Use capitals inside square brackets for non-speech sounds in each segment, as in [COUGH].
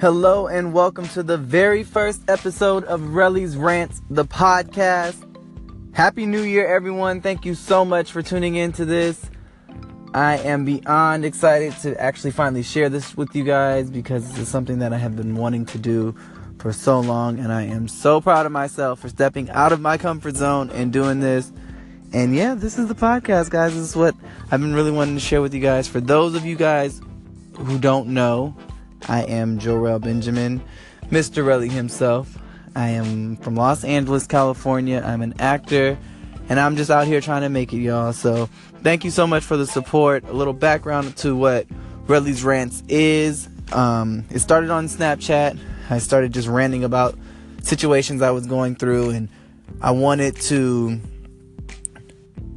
Hello and welcome to the very first episode of Relly's Rants, the podcast. Happy New Year, everyone. Thank you so much for tuning in to this. I am beyond excited to actually finally share this with you guys because this is something that I have been wanting to do for so long, and I am so proud of myself for stepping out of my comfort zone and doing this. And yeah, this is the podcast, guys. This is what I've been really wanting to share with you guys. For those of you guys who don't know, I am Jorelle Benjamin, Mr. Relly himself. I am from Los Angeles, California. I'm an actor, and I'm just out here trying to make it, y'all. So, thank you so much for the support. A little background to what Relly's Rants is. Um, it started on Snapchat. I started just ranting about situations I was going through, and I wanted to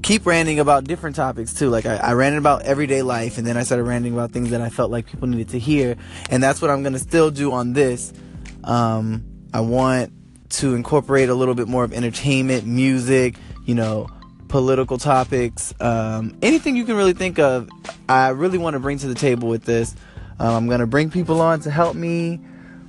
keep ranting about different topics too. Like I, I about everyday life, and then I started ranting about things that I felt like people needed to hear, and that's what I'm gonna still do on this. Um, I want to incorporate a little bit more of entertainment, music, you know, political topics, um, anything you can really think of. I really want to bring to the table with this. Um, I'm gonna bring people on to help me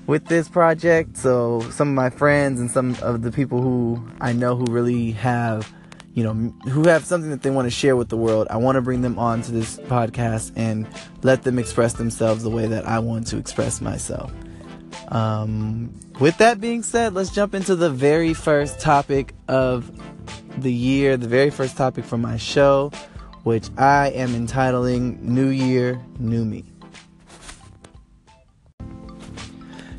with this project. So some of my friends and some of the people who I know who really have you know, who have something that they want to share with the world. I want to bring them on to this podcast and let them express themselves the way that I want to express myself. Um, with that being said, let's jump into the very first topic of the year, the very first topic for my show, which I am entitling New Year, New Me.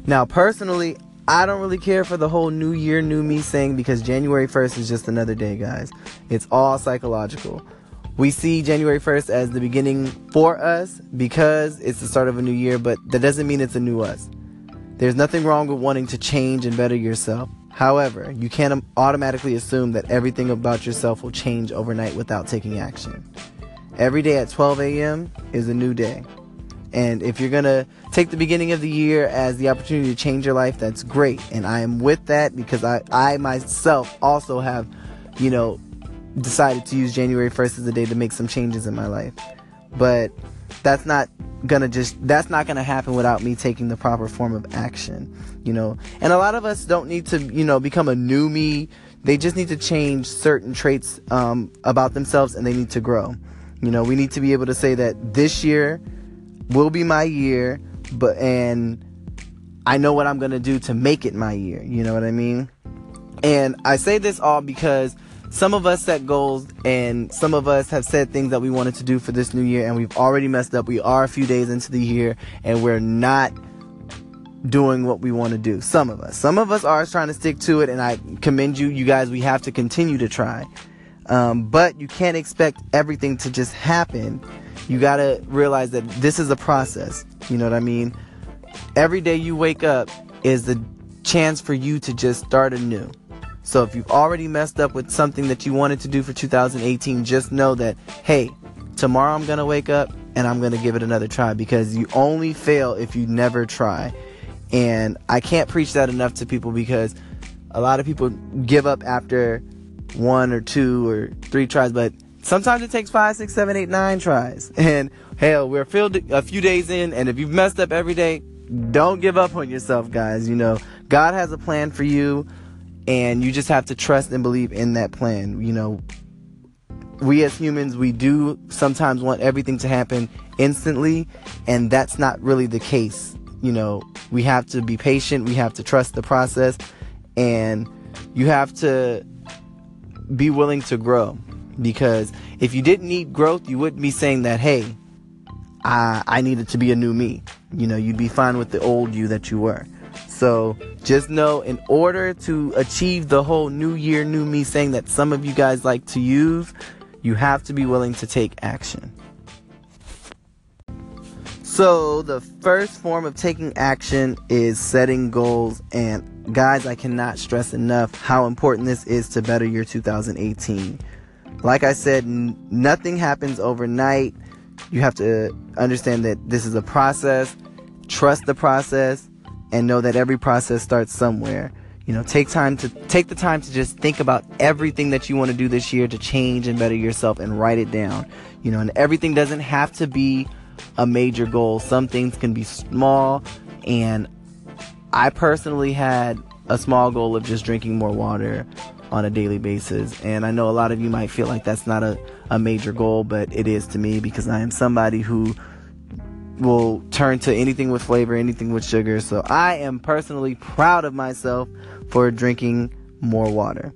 Now, personally, I don't really care for the whole new year, new me thing because January 1st is just another day, guys. It's all psychological. We see January 1st as the beginning for us because it's the start of a new year, but that doesn't mean it's a new us. There's nothing wrong with wanting to change and better yourself. However, you can't automatically assume that everything about yourself will change overnight without taking action. Every day at 12 a.m. is a new day. And if you're going to take the beginning of the year as the opportunity to change your life, that's great. And I am with that because I, I myself also have, you know, decided to use January 1st as a day to make some changes in my life. But that's not gonna just that's not gonna happen without me taking the proper form of action you know and a lot of us don't need to you know become a new me they just need to change certain traits um, about themselves and they need to grow you know we need to be able to say that this year will be my year, but and I know what I'm gonna do to make it my year. You know what I mean? And I say this all because some of us set goals and some of us have said things that we wanted to do for this new year and we've already messed up. We are a few days into the year and we're not doing what we want to do. Some of us. Some of us are trying to stick to it and I commend you. You guys, we have to continue to try. Um, but you can't expect everything to just happen you got to realize that this is a process. You know what I mean? Every day you wake up is the chance for you to just start anew. So if you've already messed up with something that you wanted to do for 2018, just know that, hey, tomorrow I'm to wake up and I'm to give it another try because you only fail if you never try. And I can't preach that enough to people because a lot of people give up after one or two or three tries, but Sometimes it takes five, six, seven, eight, nine tries. [LAUGHS] And hell, we're filled a few days in, and if you've messed up every day, don't give up on yourself, guys. You know, God has a plan for you, and you just have to trust and believe in that plan. You know, we as humans, we do sometimes want everything to happen instantly, and that's not really the case. You know, we have to be patient, we have to trust the process, and you have to be willing to grow. Because if you didn't need growth, you wouldn't be saying that, hey, I, I needed to be a new me. You know, you'd be fine with the old you that you were. So just know in order to achieve the whole new year, new me saying that some of you guys like to use, you have to be willing to take action. So, the first form of taking action is setting goals. And, guys, I cannot stress enough how important this is to better your 2018. Like I said, n- nothing happens overnight. You have to understand that this is a process. Trust the process and know that every process starts somewhere. You know, take time to take the time to just think about everything that you want to do this year to change and better yourself and write it down. You know, and everything doesn't have to be a major goal. Some things can be small and I personally had a small goal of just drinking more water on a daily basis. And I know a lot of you might feel like that's not a, a major goal, but it is to me because I am somebody who will turn to anything with flavor, anything with sugar. So I am personally proud of myself for drinking more water.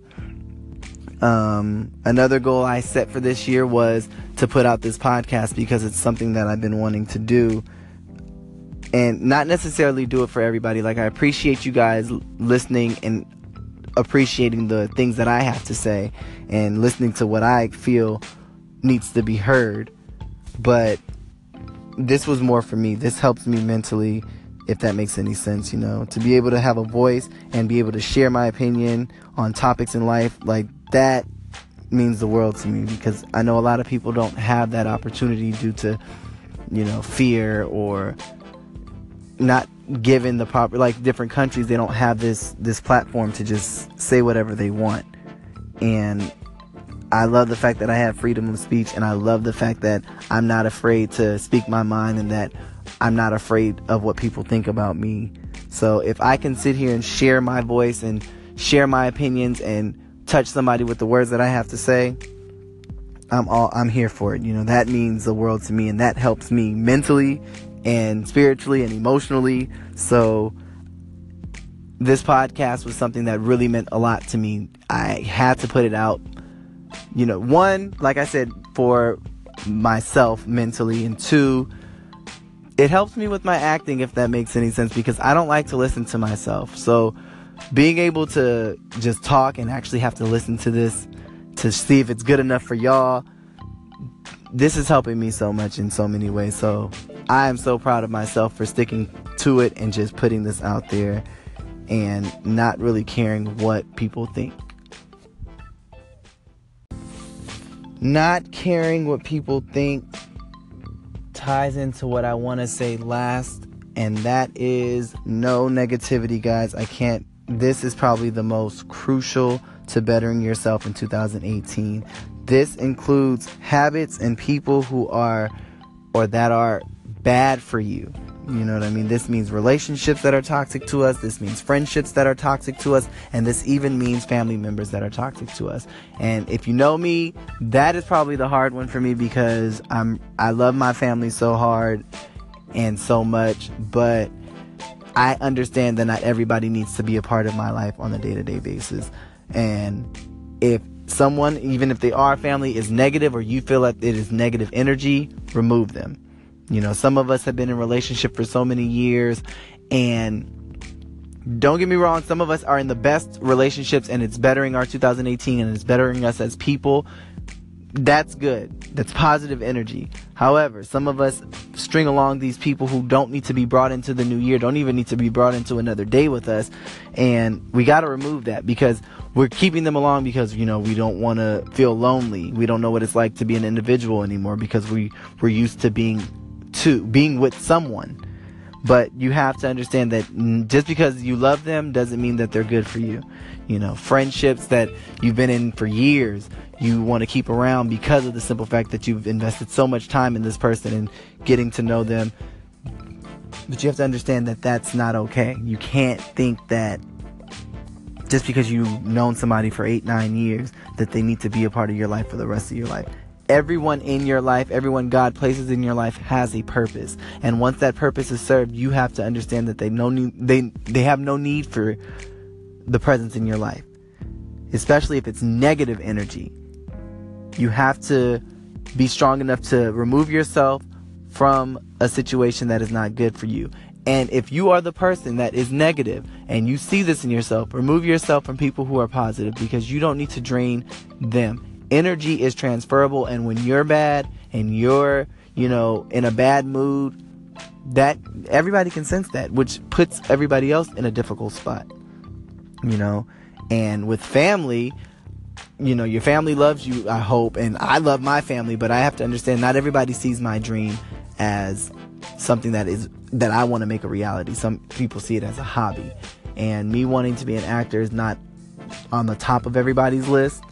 Um, another goal I set for this year was to put out this podcast because it's something that I've been wanting to do and not necessarily do it for everybody. Like, I appreciate you guys listening and appreciating the things that I have to say and listening to what I feel needs to be heard. But this was more for me. This helps me mentally, if that makes any sense, you know, to be able to have a voice and be able to share my opinion on topics in life like that means the world to me because I know a lot of people don't have that opportunity due to, you know, fear or not given the proper like different countries they don't have this this platform to just say whatever they want and I love the fact that I have freedom of speech and I love the fact that I'm not afraid to speak my mind and that I'm not afraid of what people think about me. So if I can sit here and share my voice and share my opinions and touch somebody with the words that I have to say, I'm all I'm here for it. You know, that means the world to me and that helps me mentally and spiritually and emotionally. So this podcast was something that really meant a lot to me. I had to put it out. You know, one, like I said, for myself mentally, and two, it helps me with my acting if that makes any sense because I don't like to listen to myself. So being able to just talk and actually have to listen to this to see if it's good enough for y'all, this is helping me so much in so many ways. So I am so proud of myself for sticking to it and just putting this out there and not really caring what people think. Not caring what people think ties into what I want to say last, and that is no negativity, guys. I can't, this is probably the most crucial to bettering yourself in 2018. This includes habits and people who are or that are bad for you. You know what I mean? This means relationships that are toxic to us. This means friendships that are toxic to us. And this even means family members that are toxic to us. And if you know me, that is probably the hard one for me because I'm, I love my family so hard and so much, but I understand that not everybody needs to be a part of my life on a day to day basis. And if someone, even if they are family, is negative or you feel that it is negative energy, remove them you know, some of us have been in relationship for so many years and don't get me wrong, some of us are in the best relationships and it's bettering our 2018 and it's bettering us as people. That's good. That's positive energy. However, some of us string along these people who don't need to be brought into the new year, don't even need to be brought into another day with us. And we got to remove that because we're keeping them along because, you know, we don't want to feel lonely. We don't know what it's like to be an individual anymore because we, we're used to being to being with someone. But you have to understand that just because you love them doesn't mean that they're good for you. You know, friendships that you've been in for years, you want to keep around because of the simple fact that you've invested so much time in this person and getting to know them. But you have to understand that that's not okay. You can't think that just because you've known somebody for eight, nine years, that they need to be a part of your life for the rest of your life everyone in your life, everyone God places in your life has a purpose. And once that purpose is served, you have to understand that they no need, they they have no need for the presence in your life. Especially if it's negative energy. You have to be strong enough to remove yourself from a situation that is not good for you. And if you are the person that is negative and you see this in yourself, remove yourself from people who are positive because you don't need to drain them energy is transferable and when you're bad and you're you know in a bad mood that everybody can sense that which puts everybody else in a difficult spot you know? And with family you know your family loves you i hope and i love my family but i have to understand not everybody sees my dream as something that is that i want to make a reality. Some people see it as a hobby. And me wanting to be an actor is not on the top of everybody's list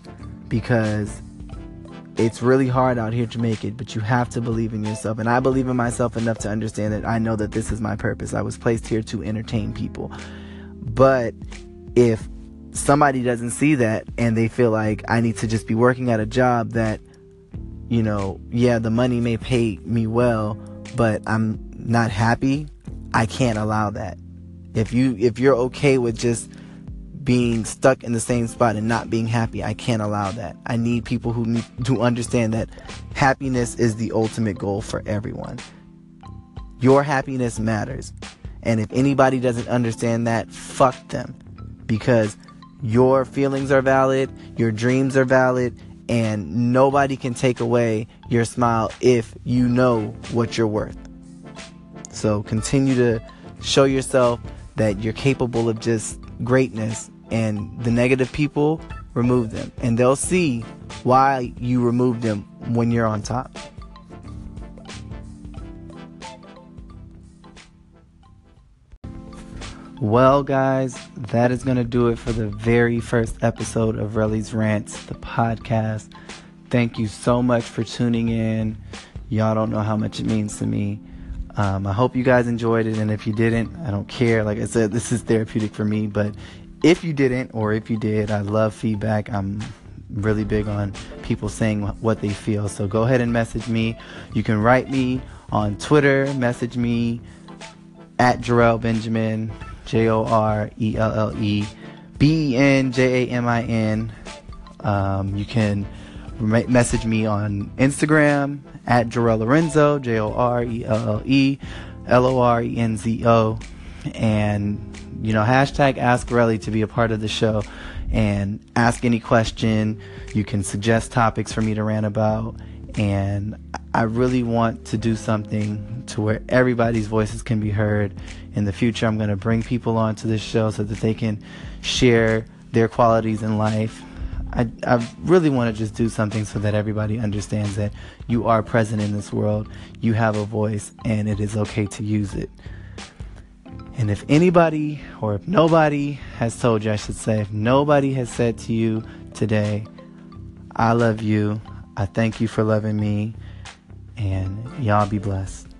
because it's really hard out here to make it, but you have to believe in yourself. And I believe in myself enough to understand that I know that this is my purpose. I was placed here to entertain people. But if somebody doesn't see that and they feel like I need to just be working at a job that, you know, yeah, the money may pay me well, but I'm not happy, I can't allow that. If you if you're okay with just being stuck in the same spot and not being happy. I can't allow that. I need people who need to understand that happiness is the ultimate goal for everyone. Your happiness matters. And if anybody doesn't understand that, fuck them. Because your feelings are valid, your dreams are valid, and nobody can take away your smile if you know what you're worth. So continue to show yourself that you're capable of just greatness and the negative people, remove them. And they'll see why you remove them when you're on top. Well, guys, that is going to do it for the very first episode of Relly's Rants, the podcast. Thank you so much for tuning in. Y'all don't know how much it means to me. Um, I hope you guys enjoyed it, and if you didn't, I don't care. Like I said, this is therapeutic for me, but if you didn't or if you did, I love feedback. I'm really big on people saying what they feel. So go ahead and message me. You can write me on Twitter, message me at Jorelle Benjamin, J O R E L L E B E N J A M I N. Um, you can message me on Instagram at Jorelle Lorenzo, J O R E L L E L O R E N Z O. And you know, hashtag Ask Relly to be a part of the show and ask any question. You can suggest topics for me to rant about. And I really want to do something to where everybody's voices can be heard. In the future, I'm going to bring people onto this show so that they can share their qualities in life. I, I really want to just do something so that everybody understands that you are present in this world, you have a voice, and it is okay to use it. And if anybody, or if nobody has told you, I should say, if nobody has said to you today, I love you, I thank you for loving me, and y'all be blessed.